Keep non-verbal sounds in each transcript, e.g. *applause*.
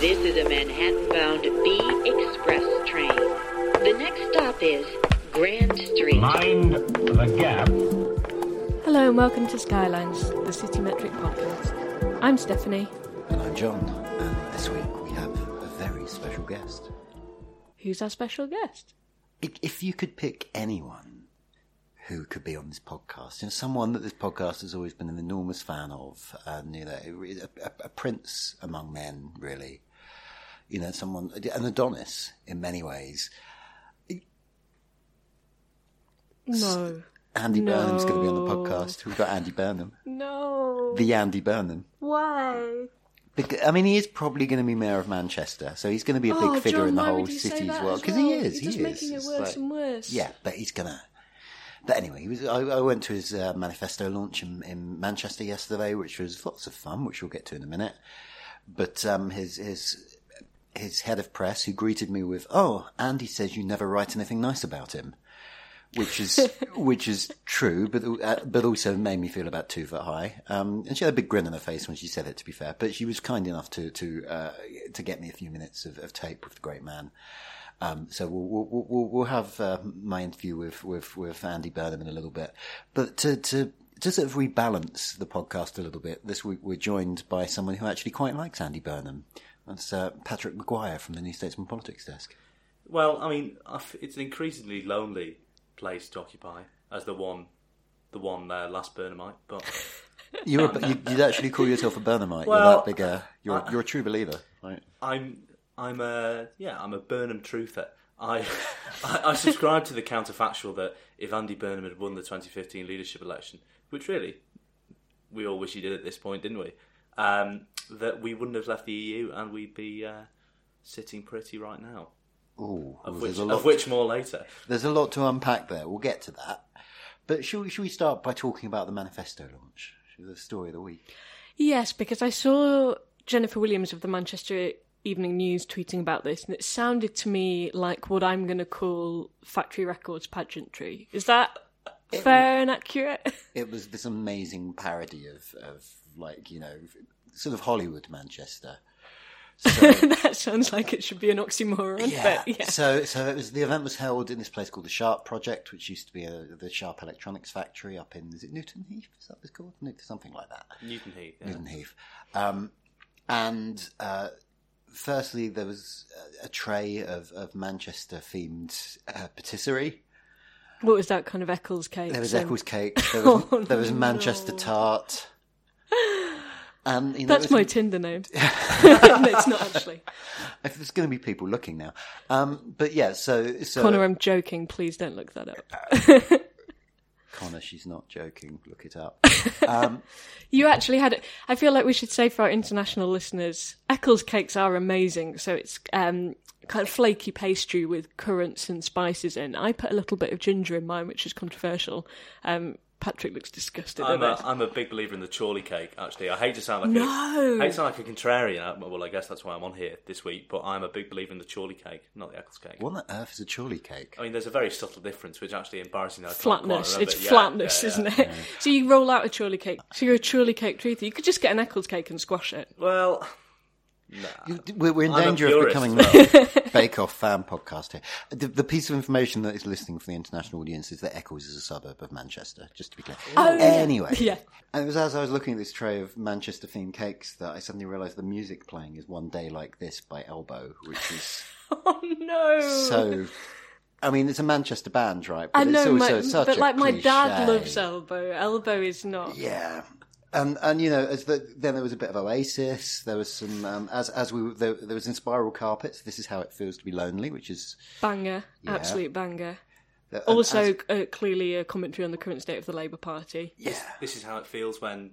This is a Manhattan-bound B Express train. The next stop is Grand Street. Mind the gap. Hello and welcome to Skylines, the City Metric podcast. I'm Stephanie. And I'm John, and this week we have a very special guest. Who's our special guest? If, if you could pick anyone who could be on this podcast, you know, someone that this podcast has always been an enormous fan of, and you know, a, a, a prince among men, really. You know, someone, an Adonis in many ways. No. Andy No. Burnham's going to be on the podcast. We've got Andy Burnham, No. the Andy Burnham. Why? Bec- I mean, he is probably going to be mayor of Manchester, so he's going to be a big oh, figure John, in the whole would you say city as well. Because well? he is, he is. making it worse like- and worse. Yeah, but he's gonna. But anyway, he was. I, I went to his uh, manifesto launch in, in Manchester yesterday, which was lots of fun, which we'll get to in a minute. But um, his his his head of press, who greeted me with, "Oh, Andy says you never write anything nice about him," which is *laughs* which is true, but uh, but also made me feel about two foot high. Um, and she had a big grin on her face when she said it. To be fair, but she was kind enough to to uh, to get me a few minutes of, of tape with the great man. Um, so we'll, we'll, we'll, we'll have uh, my interview with, with, with Andy Burnham in a little bit. But to, to, to sort of rebalance the podcast a little bit, this week we're joined by someone who actually quite likes Andy Burnham. That's uh, Patrick Maguire from the New Statesman Politics Desk. Well, I mean, it's an increasingly lonely place to occupy as the one, the one uh, last Burnhamite. But *laughs* You're a, you, you'd actually call yourself a Burnhamite. Well, you're that big a, you're, I- you're a true believer, right? I'm, I'm a yeah, I'm a Burnham truther. I, *laughs* I, I subscribe to the counterfactual that if Andy Burnham had won the 2015 leadership election, which really we all wish he did at this point, didn't we? Um, that we wouldn't have left the EU and we'd be uh, sitting pretty right now. Ooh, Of which, a lot. of which more later. There's a lot to unpack there. We'll get to that. But should we, should we start by talking about the manifesto launch? The story of the week. Yes, because I saw Jennifer Williams of the Manchester Evening News tweeting about this, and it sounded to me like what I'm going to call factory records pageantry. Is that fair and accurate? *laughs* it was this amazing parody of, of like you know sort of Hollywood Manchester. *laughs* So, that sounds like it should be an oxymoron, yeah. but yeah. So so it was the event was held in this place called the Sharp Project, which used to be a, the Sharp Electronics Factory up in is it Newton Heath? Is that what it's called? Newton, something like that. Newton Heath. Yeah. Newton Heath. Um, and uh, firstly, there was a, a tray of, of Manchester themed uh, patisserie. What was that kind of Eccles cake? There was So- Eccles cake. *laughs* There was, Oh, there was Manchester no. tart. And you know, That's my Tinder name. *laughs* *laughs* it's not actually. If there's going to be people looking now, um, but yeah. So, so Connor, I'm joking. Please don't look that up. *laughs* Connor, she's not joking. Look it up. Um, You actually had it. I feel like we should say for our international listeners, Eccles cakes are amazing. So it's um, kind of flaky pastry with currants and spices in. I put a little bit of ginger in mine, which is controversial. Um, Patrick looks disgusted I'm at a, this. I'm a big believer in the Chorley cake. Actually, I hate to sound like No. a, I hate to sound like a contrarian. uh, Well, I guess that's why I'm on here this week. But I'm a big believer in the Chorley cake, not the Eccles cake. what on earth is a chorley cake? I mean, there's a very subtle difference, which actually embarrassingly I Flatness. It's Yeah, flatness, yeah, isn't yeah. it? *laughs* So you roll out a chorley cake. So you're a chorley cake truther. You could just get an Eccles cake and squash it. Well, You- We're, we're in I'm danger of becoming a *laughs* Bake Off fan podcast here. The, the piece of information that is listening for the international audience is that Eccles is a suburb of Manchester, just to be clear. Oh, anyway. Yeah. And it was as I was looking at this tray of Manchester themed cakes that I suddenly realised the music playing is One Day Like This by Elbow, which is *laughs* Oh no! so. I mean, it's a Manchester band, right? I know, it's also my, such but a like my dad loves Elbow. Elbow is not. Yeah. And and you know, as the, then there was a bit of Oasis. There was some um, as as we there, there was Inspiral Carpets. This is how it feels to be lonely, which is Banger, Yeah. absolute banger. and Also, as- uh, clearly a commentary on the current state of the Labour Party. yeah. This is how it feels when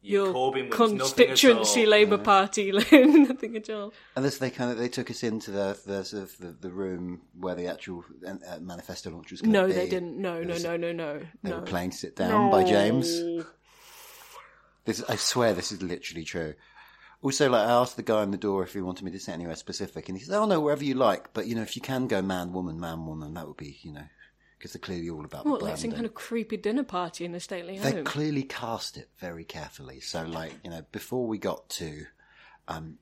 you Your Corbyn wins constituency at all. Labour Party, *laughs* nothing at all. And this they kind of they took us into the the sort of the, the room where the actual uh, manifesto launch was. Going No, be. they didn't. No, no, no, no, no, They no. were playing "Sit Down" by James. This, I swear, this is literally true. Also, like I asked the guy on the door if he wanted me to sit anywhere specific, and he said, "Oh no, wherever you like. But you know, if you can go man, woman, man, woman, that would be, you know, because they're clearly all about What, the like some kind of creepy dinner party in a stately home. They clearly cast it very carefully. So, like, you know, before we got to um,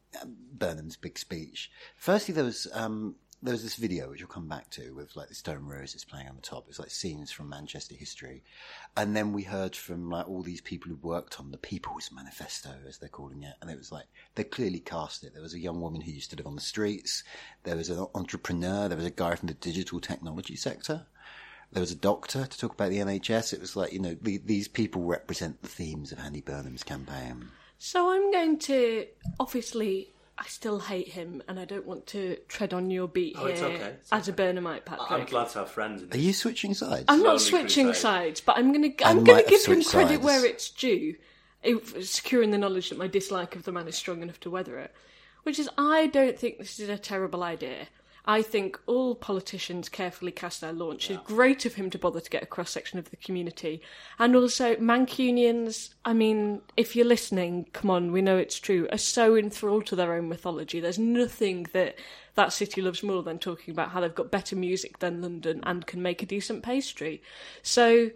Burnham's big speech, firstly there was um, there was this video which we'll come back to with like the Stone Roses playing on the top. It's like scenes from Manchester history, and then we heard from like all these people who worked on the People's Manifesto, as they're calling it, and it was like they clearly cast it. There was a young woman who used to live on the streets. There was an entrepreneur. There was a guy from the digital technology sector there was a doctor to talk about the NHS. It was like, you know, the, these people represent the themes of Andy Burnham's campaign. So I'm going to obviously. I still hate him, and I don't want to tread on your beat Oh, here it's okay, it's as a Burnhamite, Patrick. I'm glad to have friends in Are you switching sides? I'm not Slowly switching crusade. sides, but I'm gonna I I'm gonna give him credit sides. where it's due, if, securing the knowledge that my dislike of the man is strong enough to weather it. Which is, I don't think this is a terrible idea. I think all politicians carefully cast their launch. It's great of him to bother to get a cross section of the community, and also Mancunians. I mean, if you're listening, come on, we know it's true. Are so enthralled to their own mythology. There's nothing that that city loves more than talking about how they've got better music than London and can make a decent pastry. So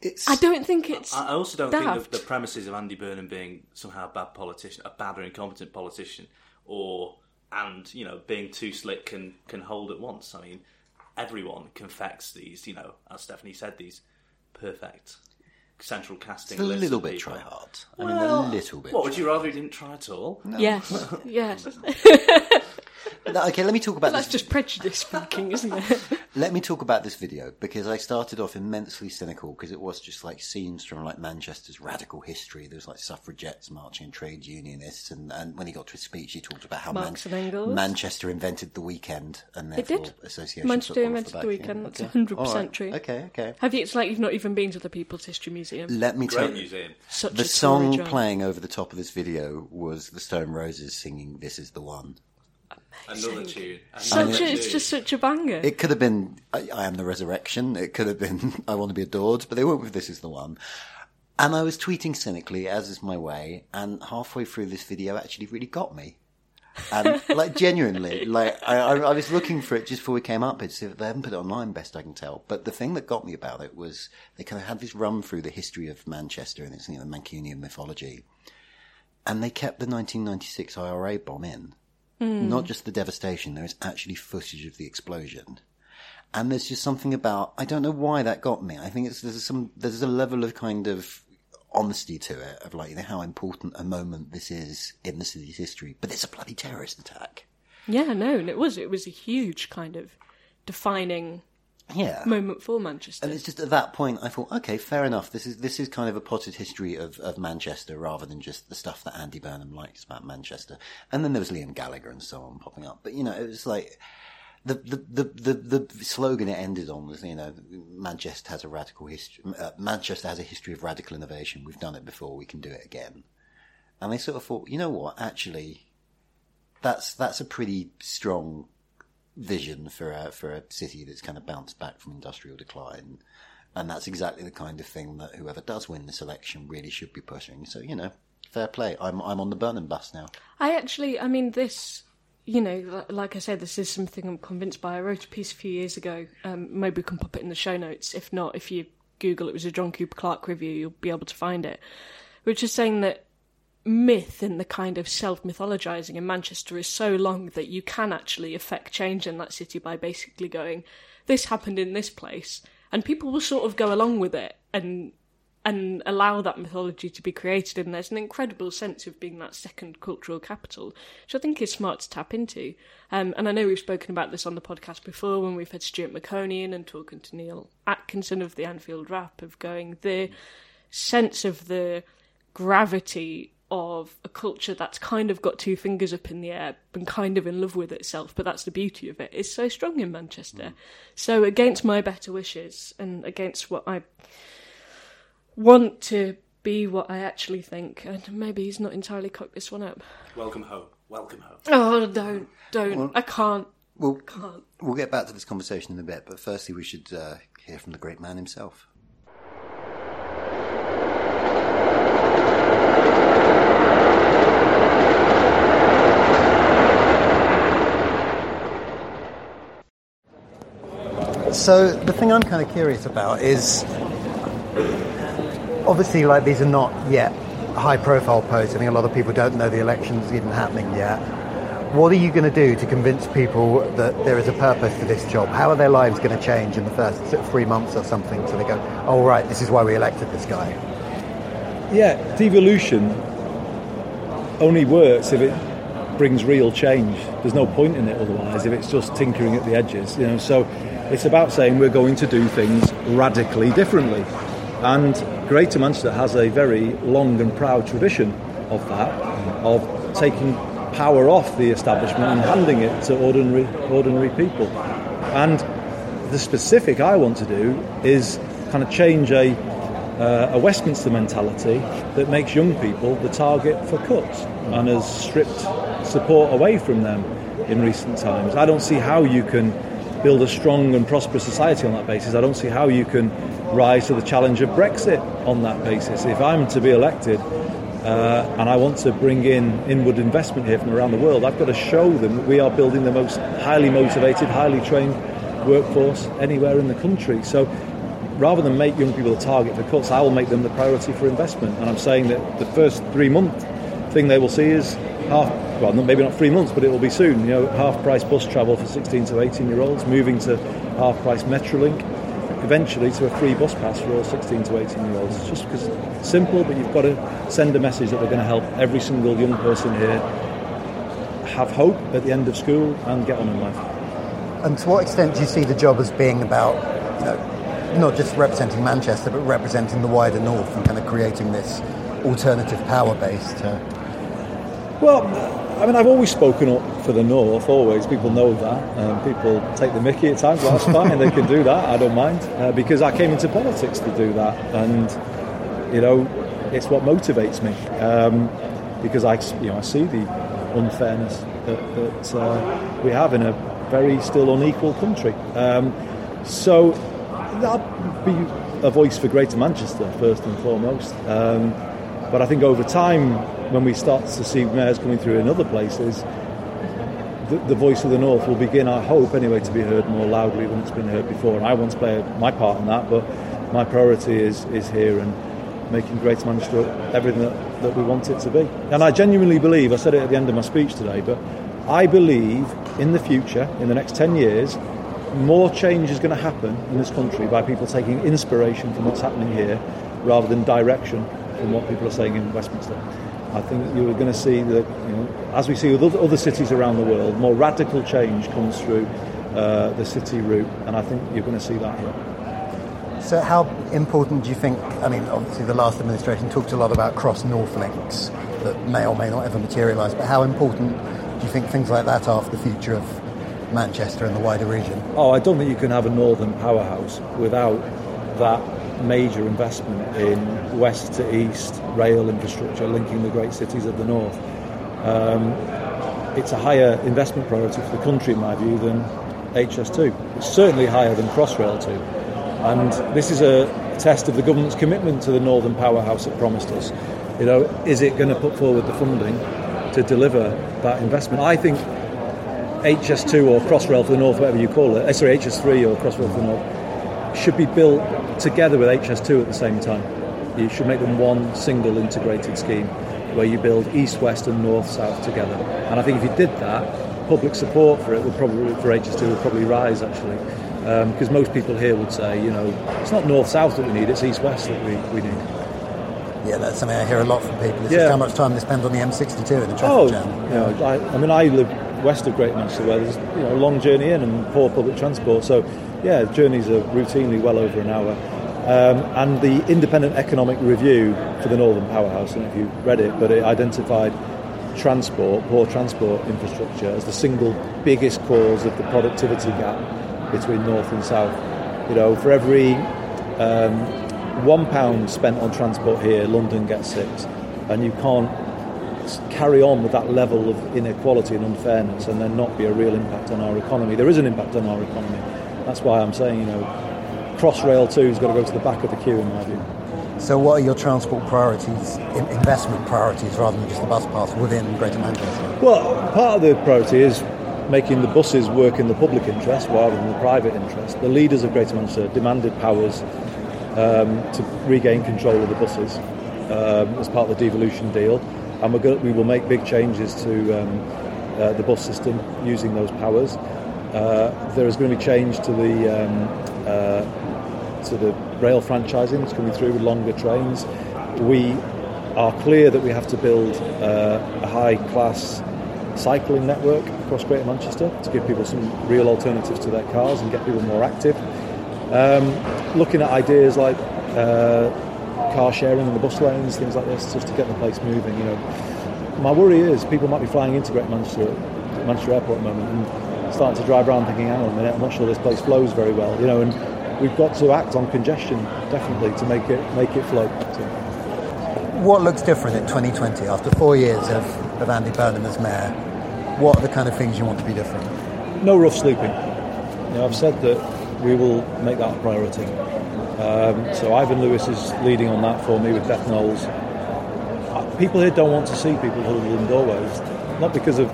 It's, I don't think it's. I I also don't daft. think the, the premises of Andy Burnham being somehow a bad politician, a bad or incompetent politician, or and you know being too slick can can hold at once. I mean, everyone confects these, you know, as Stephanie said, these perfect central casting. it's a little bit people. try hard. I mean, a little bit. What would you rather he didn't try at all? Yes, *laughs* yes. *laughs* hard. No, Okay, let me talk about this. That's this. just prejudice speaking, isn't it? *laughs* Let me talk about this video because I started off immensely cynical because it was just like scenes from like Manchester's radical history. There was like suffragettes marching and trade unionists, and, and when he got to his speech, he talked about how Marx and Engels. Manchester invented the weekend and It therefore did. association. Manchester football invented for the that, weekend. yeah. That's Okay. 100% All right. true. Okay, okay. Have you? It's like you've not even been to the People's History Museum. Let me tell Great you. museum. Such The song playing over the top of this video was the Stone Roses singing "This Is the One." Another tune. Such Another a, it's tune. just such a banger. It could have been I, I am the resurrection. It could have been *laughs* I want to be adored, but they went with this is the one. And I was tweeting cynically, as is my way, and halfway through this video actually really got me. And *laughs* like genuinely, like I, I, I was looking for it just before we came up. It's they haven't put it online, best I can tell. But the thing that got me about it was they kind of had this run through the history of Manchester and its you know Mancunian mythology, and they kept the 1996 IRA bomb in. Hmm. Not just the devastation, there is actually footage of the explosion. And there's just something about, I don't know why that got me. I think it's, there's some, there's a level of kind of honesty to it, of like, you know, how important a moment this is in the city's history. But it's a bloody terrorist attack. yeah, no, and it was. It was a huge kind of defining Yeah. moment for Manchester. And it's just at that point I thought, okay, fair enough. This is this is kind of a potted history of, of Manchester rather than just the stuff that Andy Burnham likes about Manchester. And then there was Liam Gallagher and so on popping up. But you know, it was like the the the the, the slogan it ended on was you know Manchester has a radical history. Uh, Manchester has a history of radical innovation. We've done it before. We can do it again. And I sort of thought, you know what? Actually, that's that's a pretty strong vision for a, for a city that's kind of bounced back from industrial decline. And that's exactly the kind of thing that whoever does win this election really should be pushing. So, you know, fair play. I'm, I'm on the Burnham bus now. I actually, I mean, this, you know, like I said, this is something I'm convinced by. I wrote a piece a few years ago. Um, maybe we can pop it in the show notes. If not, if you Google it was a John Cooper Clarke review, you'll be able to find it. Which is saying that myth and the kind of self mythologizing in Manchester is so long that you can actually affect change in that city by basically going, this happened in this place, and people will sort of go along with it and and allow that mythology to be created. And there's an incredible sense of being that second cultural capital, which I think is smart to tap into. Um, and I know we've spoken about this on the podcast before when we've had Stuart Maconie in and talking to Neil Atkinson of the Anfield Wrap of going the sense of the gravity of a culture that's kind of got two fingers up in the air and kind of in love with itself, but that's the beauty of it. it, is so strong in Manchester. Mm. So, against my better wishes and against what I want to be what I actually think, and maybe he's not entirely cocked this one up. Welcome home. Welcome home. Oh, don't, don't. Well, I can't. We'll, can't. we'll get back to this conversation in a bit, but firstly, we should uh, hear from the great man himself. So the thing I'm kind of curious about is obviously like these are not yet high profile posts. I think a lot of people don't know the election's even happening yet. What are you going to do to convince people that there is a purpose to this job? How are their lives going to change in the first three months or something so they go, oh, right, this is why we elected this guy? Yeah, devolution only works if it brings real change. There's no point in it otherwise if it's just tinkering at the edges. You know, so it's about saying we're going to do things radically differently. And Greater Manchester has a very long and proud tradition of that, of taking power off the establishment and handing it to ordinary ordinary people. And the specific I want to do is kind of change a uh, a Westminster mentality that makes young people the target for cuts and has stripped support away from them in recent times. I don't see how you can build a strong and prosperous society on that basis. I don't see how you can rise to the challenge of Brexit on that basis. If I'm to be elected uh, and I want to bring in inward investment here from around the world, I've got to show them that we are building the most highly motivated, highly trained workforce anywhere in the country. So rather than make young people a target for cuts, I will make them the priority for investment. And I'm saying that the first three month thing they will see is half well, maybe not three months, but it will be soon. You know, half price bus travel for 16 to 18 year olds, moving to half price Metrolink, eventually to a free bus pass for all 16 to 18 year olds. It's just because it's simple, but you've got to send a message that we're going to help every single young person here have hope at the end of school and get on in life. And to what extent do you see the job as being about, you know, not just representing Manchester, but representing the wider north and kind of creating this alternative power base to well, I mean, I've always spoken up for the North, always. People know that. Um, people take the mickey at times, well, that's fine, they can do that, I don't mind. Uh, because I came into politics to do that, and, you know, it's what motivates me. Um, because I, you know, I see the unfairness that, that uh, we have in a very still unequal country. Um, so that'll be a voice for Greater Manchester, first and foremost. Um, but I think over time, when we start to see mayors coming through in other places, the, the, voice of the North will begin, I hope anyway, to be heard more loudly than it's been heard before. And I want to play my part in that, but my priority is, is here and making Greater Manchester everything that, that we want it to be. And I genuinely believe, I said it at the end of my speech today, but I believe in the future, in the next 10 years, more change is going to happen in this country by people taking inspiration from what's happening here rather than direction from what people are saying in Westminster. I think you're going to see that, you know, as we see with other cities around the world, more radical change comes through uh, the city route, and I think you're going to see that here. So, how important do you think? I mean, obviously, the last administration talked a lot about cross North links that may or may not ever materialise, but how important do you think things like that are for the future of Manchester and the wider region? Oh, I don't think you can have a northern powerhouse without that major investment in west to east rail infrastructure linking the great cities of the north. Um, it's a higher investment priority for the country, in my view, than HS2. It's certainly higher than Crossrail 2. And this is a test of the government's commitment to the northern powerhouse it promised us. You know, is it going to put forward the funding to deliver that investment? I think HS2 or Crossrail for the North, whatever you call it, uh, sorry, HS3 or Crossrail for the North, should be built together with HS2 at the same time. You should make them one single integrated scheme. where you build east, west, and north, south together. And I think if you did that, public support for it would probably for HS2 would probably rise actually, um, because most people here would say, you know, it's not north, south that we need, it's east, west that we, we need. Yeah, that's something I hear a lot from people. It's Yeah. just how much time they spend on the M62 in the traffic Oh, jam. you know, I, I mean, I live west of Great Manchester, where there's you know a long journey in and poor public transport. So, yeah, journeys are routinely well over an hour. Um, and the Independent Economic Review for the Northern Powerhouse, know if you read it, but it identified transport, poor transport infrastructure, as the single biggest cause of the productivity gap between north and south. You know, for every um, one pound spent on transport here, London gets six, and you can't carry on with that level of inequality and unfairness and then not be a real impact on our economy. There is an impact on our economy. That's why I'm saying, you know, Crossrail 2 has got to go to the back of the queue, in my view. So, what are your transport priorities, investment priorities, rather than just the bus pass within Greater Manchester? Well, part of the priority is making the buses work in the public interest rather than the private interest. The leaders of Greater Manchester demanded powers um, to regain control of the buses um, as part of the devolution deal, and we're go- we will make big changes to um, uh, the bus system using those powers. Uh, there is going to be change to the um, uh, to the rail franchising that's coming through with longer trains. We are clear that we have to build uh, a high class cycling network across Greater Manchester to give people some real alternatives to their cars and get people more active. Um, looking at ideas like uh, car sharing and the bus lanes, things like this, just to get the place moving. You know, my worry is people might be flying into Great Manchester, Manchester Airport at the moment, and starting to drive around thinking, "Hang on a minute, I'm not sure this place flows very well." You know, and we've got to act on congestion definitely to make it make it flow. So, What looks different in 2020 after four years of, of Andy Burnham as mayor? What are the kind of things you want to be different? no rough sleeping. You know, I've said that we will make that a priority. Um, so Ivan Lewis is leading on that for me with Beth Knowles. Uh, People here don't want to see people huddled in doorways, not because of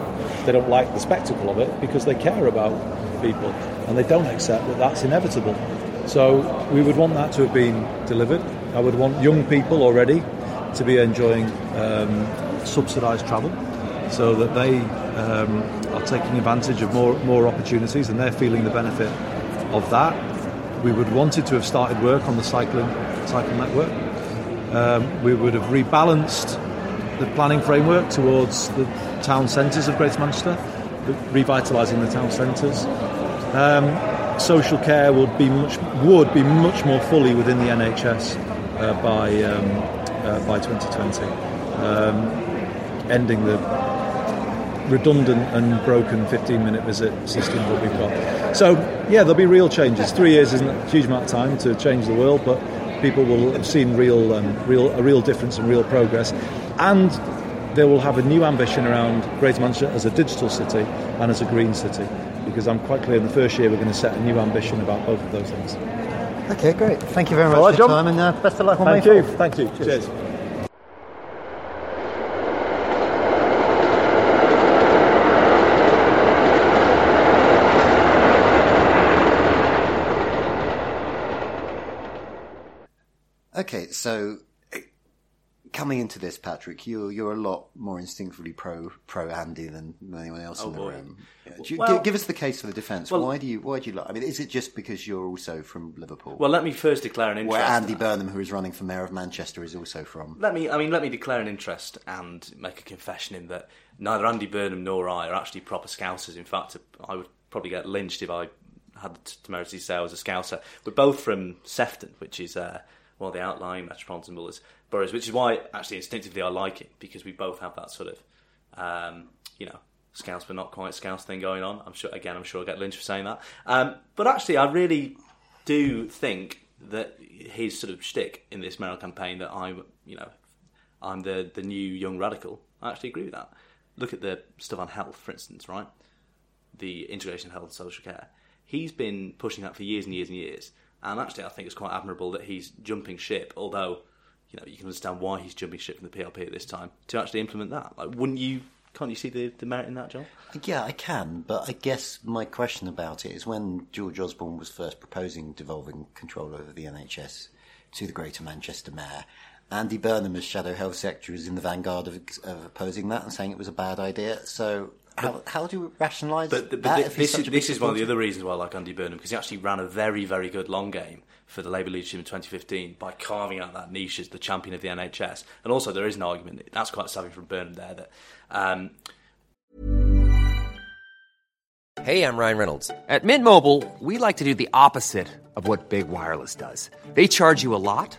they don't like the spectacle of it, because they care about people and they don't accept that that's inevitable. So we would want that to have been delivered. I would want young people already to be enjoying um, subsidised travel so that they um, are taking advantage of more, more opportunities and they're feeling the benefit of that. We would wanted to have started work on the cycling cycle network. Um, we would have rebalanced the planning framework towards the town centres of Greater Manchester, revitalising the town centres. Um, social care would be much would be much more fully within the NHS uh, by um, uh, by 2020, um, ending the redundant and broken 15-minute visit system that we've got. So yeah, there'll be real changes. Three years isn't a huge amount of time to change the world, but people will have seen real, um, real a real difference and real progress, and they will have a new ambition around Greater Manchester as a digital city and as a green city. Because I'm quite clear in the first year we're going to set a new ambition about both of those things. Okay, great. Thank you very much All right, for your John. time and uh, best of luck on Thank May you. 4th. Thank you. Cheers. Okay, so eh, coming into this, Patrick, you're you're a lot more instinctively pro pro Andy than anyone else Oh, in the boy. room. You, Well- gi- give us the case for the defence. Well- why do you why do you like? I mean, is it just because you're also from Liverpool, Well, let me first declare an interest. where Andy Burnham, who is running for mayor of Manchester, is also from? Let me, I mean, let me declare an interest and make a confession in that neither Andy Burnham nor I are actually proper Scousers. In fact, I would probably get lynched if I had the temerity to say I was a Scouser. We're both from Sefton, which is uh, one of the outlying metropolitan boroughs, which is why actually instinctively I like it because we both have that sort of, um, you know, scouts but not quite scouts thing going on. I'm sure, again, I'm sure I'll get lynched for saying that. Um, but actually, I really do think that his sort of shtick in this mayoral campaign that I'm, you know, I'm the, the new young radical. I actually agree with that. Look at the stuff on health, for instance, right? The integration of health and social care. He's been pushing that for years and years and years. And actually, I think it's quite admirable that he's jumping ship, although, you know, you can understand why he's jumping ship from the PLP at this time to actually implement that. Like, wouldn't you, can't you see the, the merit in that, John? Yeah, I can, but I guess my question about it is when George Osborne was first proposing devolving control over the NHS to the Greater Manchester Mayor, Andy Burnham as Shadow Health Secretary was in the vanguard of, of opposing that and saying it was a bad idea. So how, how do you rationalise But, but that? thi- if this, such is, a this is one of the other reasons why I like Andy Burnham because he actually ran a very, very good long game for the Labour leadership in 2015 by carving out that niche as the champion of the NHS. And also, there is an argument that's quite savvy from Burnham there that um, Hey, I'm Ryan Reynolds. At Mint Mobile, we like to do the opposite of what Big Wireless does. They charge you a lot,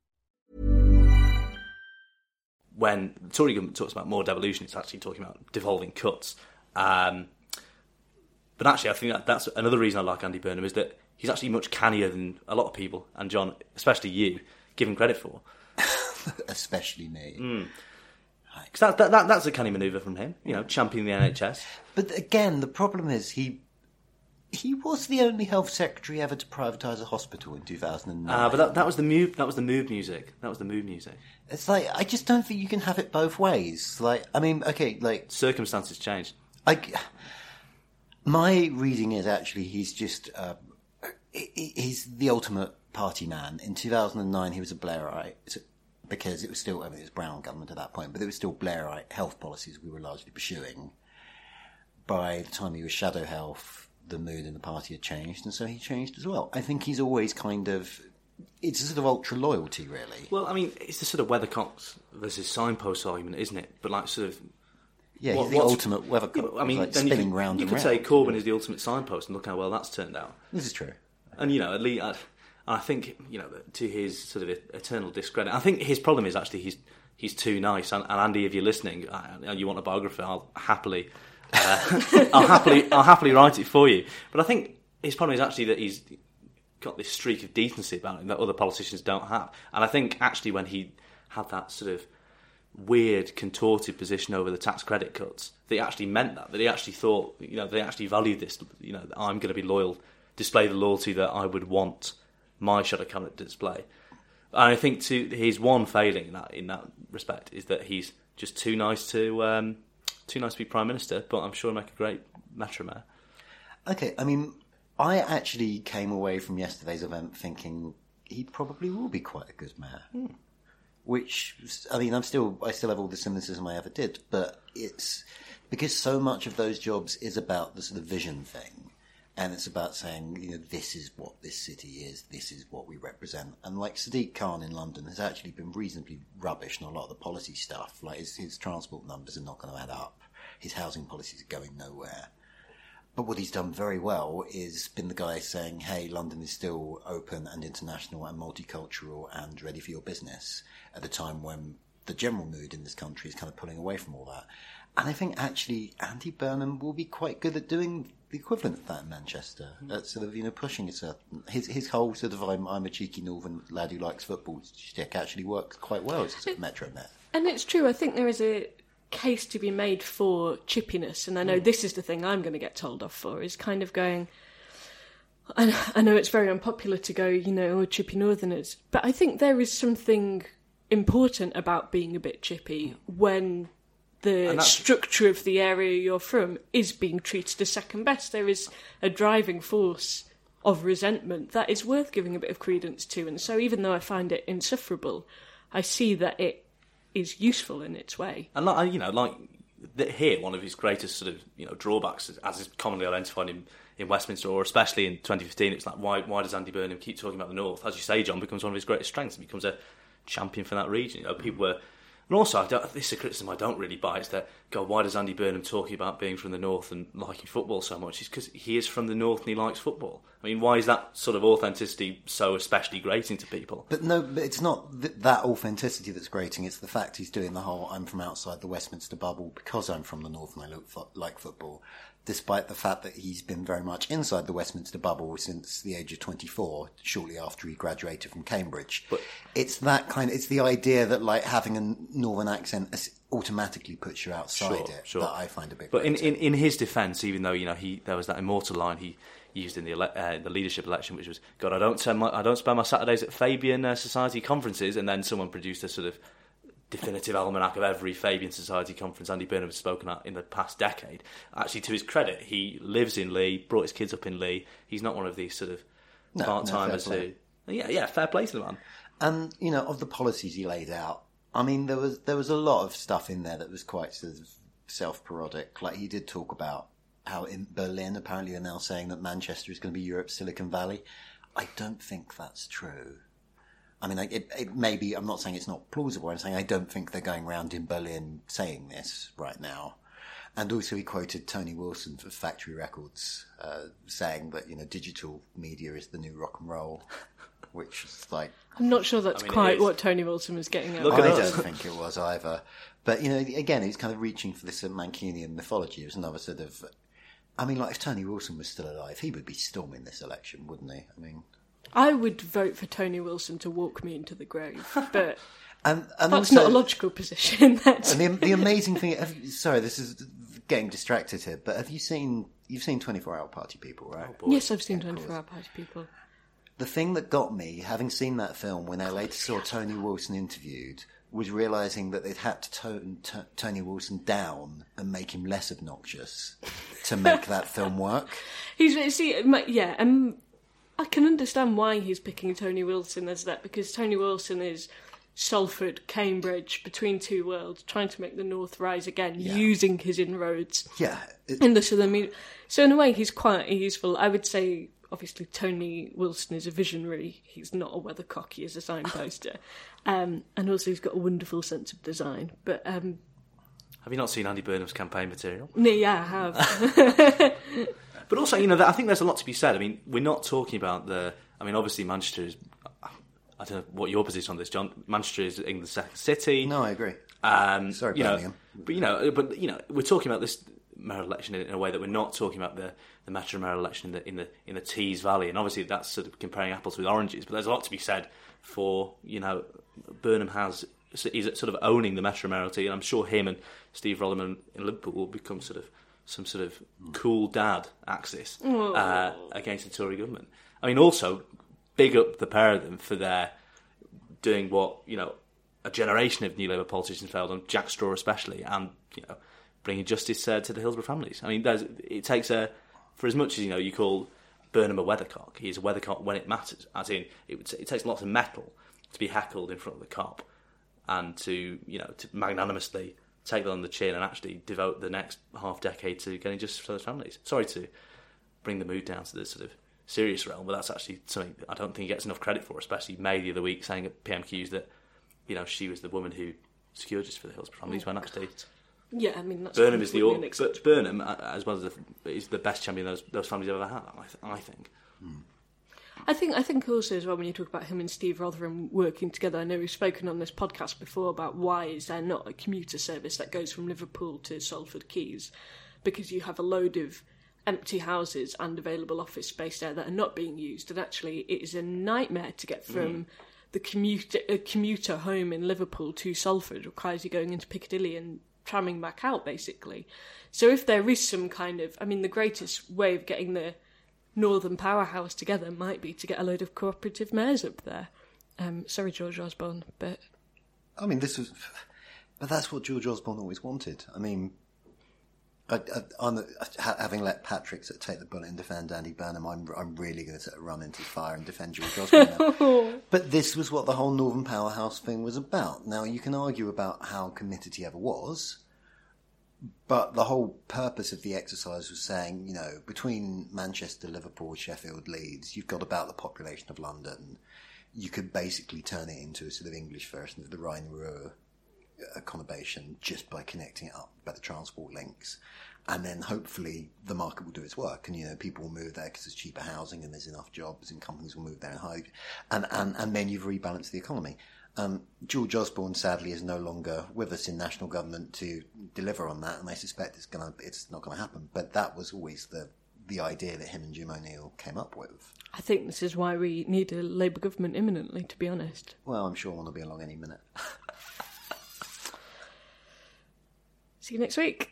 When the Tory government talks about more devolution, it's actually talking about devolving cuts. Um, but actually, I think that that's another reason I like Andy Burnham is that he's actually much cannier than a lot of people, and John, especially you, give him credit for. *laughs* especially me. Mm. Because that, that, that, that's a canny manoeuvre from him, you know, championing the NHS. But again, the problem is he he was the only health secretary ever to privatise a hospital in 2009. Uh, but that, that was the move. That was the move music. That was the move music. It's like I just don't think you can have it both ways. Like I mean, okay, like Circumstances changed. I, my reading is actually he's just uh, he- he- he's the ultimate party man. In 2009, he was a Blairite because it was still I mean it was Brown government at that point, but it was still Blairite health policies we were largely pursuing. By the time he was shadow health, the mood in the party had changed, and so he changed as well. I think he's always kind of it's a sort of ultra loyalty, really. Well, I mean, it's the sort of weathercocks versus signpost argument, isn't it? But like, sort of. Yeah, what- the ultimate weathercock. Yeah, I mean, like then you spinning could, round you and could say round. Corbyn is the ultimate signpost, and look how well that's turned out. This is true. And you know, at least I, I think you know to his sort of eternal discredit, I think his problem is actually he's he's too nice. And, and Andy, if you're listening uh, and you want a biography, I'll happily, uh, *laughs* I'll happily, I'll happily write it for you. But I think his problem is actually that he's got this streak of decency about him that other politicians don't have. And I think actually when he had that sort of weird contorted position over the tax credit cuts, he actually meant that. That he actually thought, you know, they actually valued this. You know, I'm going to be loyal, display the loyalty that I would want my shadow cabinet to display. And I think to his one failing in that in that respect is that he's just too nice to um, too nice to be prime minister. But I'm sure he'll make a great metro mayor. Okay, I mean, I actually came away from yesterday's event thinking he probably will be quite a good mayor. Hmm. Which, I mean, I'm still, I still have all the cynicism I ever did, but it's because so much of those jobs is about the sort of vision thing. And it's about saying, you know, this is what this city is, this is what we represent. And like Sadiq Khan in London has actually been reasonably rubbish in a lot of the policy stuff. Like his, his transport numbers are not going to add up. His housing policies are going nowhere. But what he's done very well is been the guy saying, hey, London is still open and international and multicultural and ready for your business at a time when the general mood in this country is kind of pulling away from all that. And I think actually Andy Burnham will be quite good at doing the equivalent of that in Manchester. Hmm. At sort of, you know, pushing a certain, his, his whole sort of I'm, I'm a cheeky northern lad who likes football shtick actually works quite well as a sort of metro net. And it's true. I think there is a case to be made for chippiness, and I know mm. this is the thing I'm going to get told off for is kind of going. I, I know it's very unpopular to go, you know, oh, chippy northerners, but I think there is something important about being a bit chippy mm. when the structure of the area you're from is being treated as second best. There is a driving force of resentment that is worth giving a bit of credence to. And so, even though I find it insufferable, I see that it is useful in its way. And like you know, like here, one of his greatest sort of you know drawbacks, as is commonly identified in, in Westminster, or especially in 2015, it's like why why does Andy Burnham keep talking about the North? As you say, John becomes one of his greatest strengths. He becomes a champion for that region. You know, people were. And also, I don't, this is a criticism I don't really buy. Is that God? Why does Andy Burnham talking about being from the north and liking football so much? It's because he is from the north and he likes football. I mean, why is that sort of authenticity so especially grating to people? But no, but it's not th- that authenticity that's grating. It's the fact he's doing the whole "I'm from outside the Westminster bubble because I'm from the north and I look fo- like football," despite the fact that he's been very much inside the Westminster bubble since the age of 24, shortly after he graduated from Cambridge. But it's that kind. It's the idea that like having a northern accent automatically puts you outside Sure, it sure. that I find a bit. But in, in, in his defence, even though you know he there was that immortal line he used in the ele- uh, the leadership election, which was "God, I don't spend my I don't spend my Saturdays at Fabian uh, Society conferences," and then someone produced a sort of definitive almanac of every Fabian Society conference Andy Burnham has spoken at in the past decade. Actually, to his credit, he lives in Leigh, brought his kids up in Leigh. He's not one of these sort of No, no, part timers fair who. Yeah, yeah, fair play to the man. And you know, of the policies he laid out, I mean, there was there was a lot of stuff in there that was quite sort of self-parodic. Like he did talk about how in Berlin, apparently, they're now saying that Manchester is going to be Europe's Silicon Valley. I don't think that's true. I mean, like, it, it may be. I'm not saying it's not plausible. I'm saying I don't think they're going around in Berlin saying this right now. And also, he quoted Tony Wilson for Factory Records, uh, saying that you know digital media is the new rock and roll, *laughs* which is like I'm not sure that's I mean, quite what Tony Wilson was getting at. Look I at don't *laughs* think it was either. But you know, again, he's kind of reaching for this Mancunian mythology. It was another sort of. I mean, like if Tony Wilson was still alive, he would be storming this election, wouldn't he? I mean, I would vote for Tony Wilson to walk me into the grave, *laughs* but and and that's also, not a logical position. *laughs* That's And the, the amazing thing. Have you, sorry, this is getting distracted here. But have you seen? You've seen Twenty Four Hour Party People, right? Oh, yes, I've seen 24 Hour Party People. The thing that got me, having seen that film, when I later saw Tony Wilson interviewed, was realizing that they'd had to tone t- Tony Wilson down and make him less obnoxious to make that film work. *laughs* He's see, my- yeah, and I can understand why he's picking Tony Wilson as that because Tony Wilson is Salford, Cambridge, between two worlds, trying to make the North rise again, using his inroads Yeah, it- in the Southern media. So in a way, he's quite useful. I would say, obviously, Tony Wilson is a visionary. He's not a weathercock. He is a signposter, *laughs* um, and also he's got a wonderful sense of design. But um, Have you not seen Andy Burnham's campaign material? no, *laughs* yeah, I have. *laughs* But also, you know, I think there's a lot to be said. I mean, we're not talking about the. I mean, obviously, Manchester is. I don't know what your position on this, John. Manchester is England's second city. no, I agree. Um, Sorry, you know, but you know, but you know, we're talking about this mayoral election in, in a way that we're not talking about the the Metro mayoral election in the in the in the Tees Valley, and obviously that's sort of comparing apples with oranges. But there's a lot to be said for you know, Burnham has is sort of owning the Metro mayoralty, and I'm sure him and Steve Rotheram in Liverpool will become sort of some sort of cool dad axis uh, against the Tory government. I mean, also big up the pair of them for their doing what you know a generation of New Labour politicians failed on, Jack Straw especially, and you know bringing justice uh, to the Hillsborough families. I mean, there's, it takes a for as much as you know you call Burnham a weathercock, he is a weathercock when it matters. As in, it, would, it takes lots of metal to be heckled in front of the Kop and to you know to magnanimously take that on the chin and actually devote the next half decade to getting justice for those families. Sorry to bring the mood down to this sort of serious realm, but that's actually something that I don't think he gets enough credit for, especially May the other week saying at PMQs that, you know, she was the woman who secured justice for the Hillsborough families when actually yeah, I mean that's Burnham is the but Burnham, uh, as well as the, is the best champion those those families have ever had. I, th- I think. I think I think also as well when you talk about him and Steve Rotheram working together, I know we've spoken on this podcast before about why is there not a commuter service that goes from Liverpool to Salford Quays, because you have a load of empty houses and available office space there that are not being used, and actually it is a nightmare to get from mm. the commuter a commuter home in Liverpool to Salford requires you going into Piccadilly and tramming back out basically. So if there is some kind of, I mean, the greatest way of getting the northern powerhouse together might be to get a load of cooperative mayors up there. Um, sorry, George Osborne, but I mean, this was, but that's what George Osborne always wanted. I mean, I, I, on the, having let Patrick take the bullet and defend Andy Burnham, I'm, I'm really going to run into the fire and defend George Osborne. *laughs* but this was what the whole Northern Powerhouse thing was about. Now, you can argue about how committed he ever was, but the whole purpose of the exercise was saying, you know, between Manchester, Liverpool, Sheffield, Leeds, you've got about the population of London. You could basically turn it into a sort of English version of the Rhine Ruhr conurbation just by connecting it up by the transport links. And then hopefully the market will do its work and, you know, people will move there because there's cheaper housing and there's enough jobs and companies will move there and hide. And, and, and then you've rebalanced the economy. Um, George Osborne sadly is no longer with us in national government to deliver on that, and I suspect it's gonna it's not going to happen. But that was always the the idea that him and Jim O'Neill came up with. I think this is why we need a Labour government imminently. To be honest. Well, I'm sure one will be along any minute. *laughs* See you next week.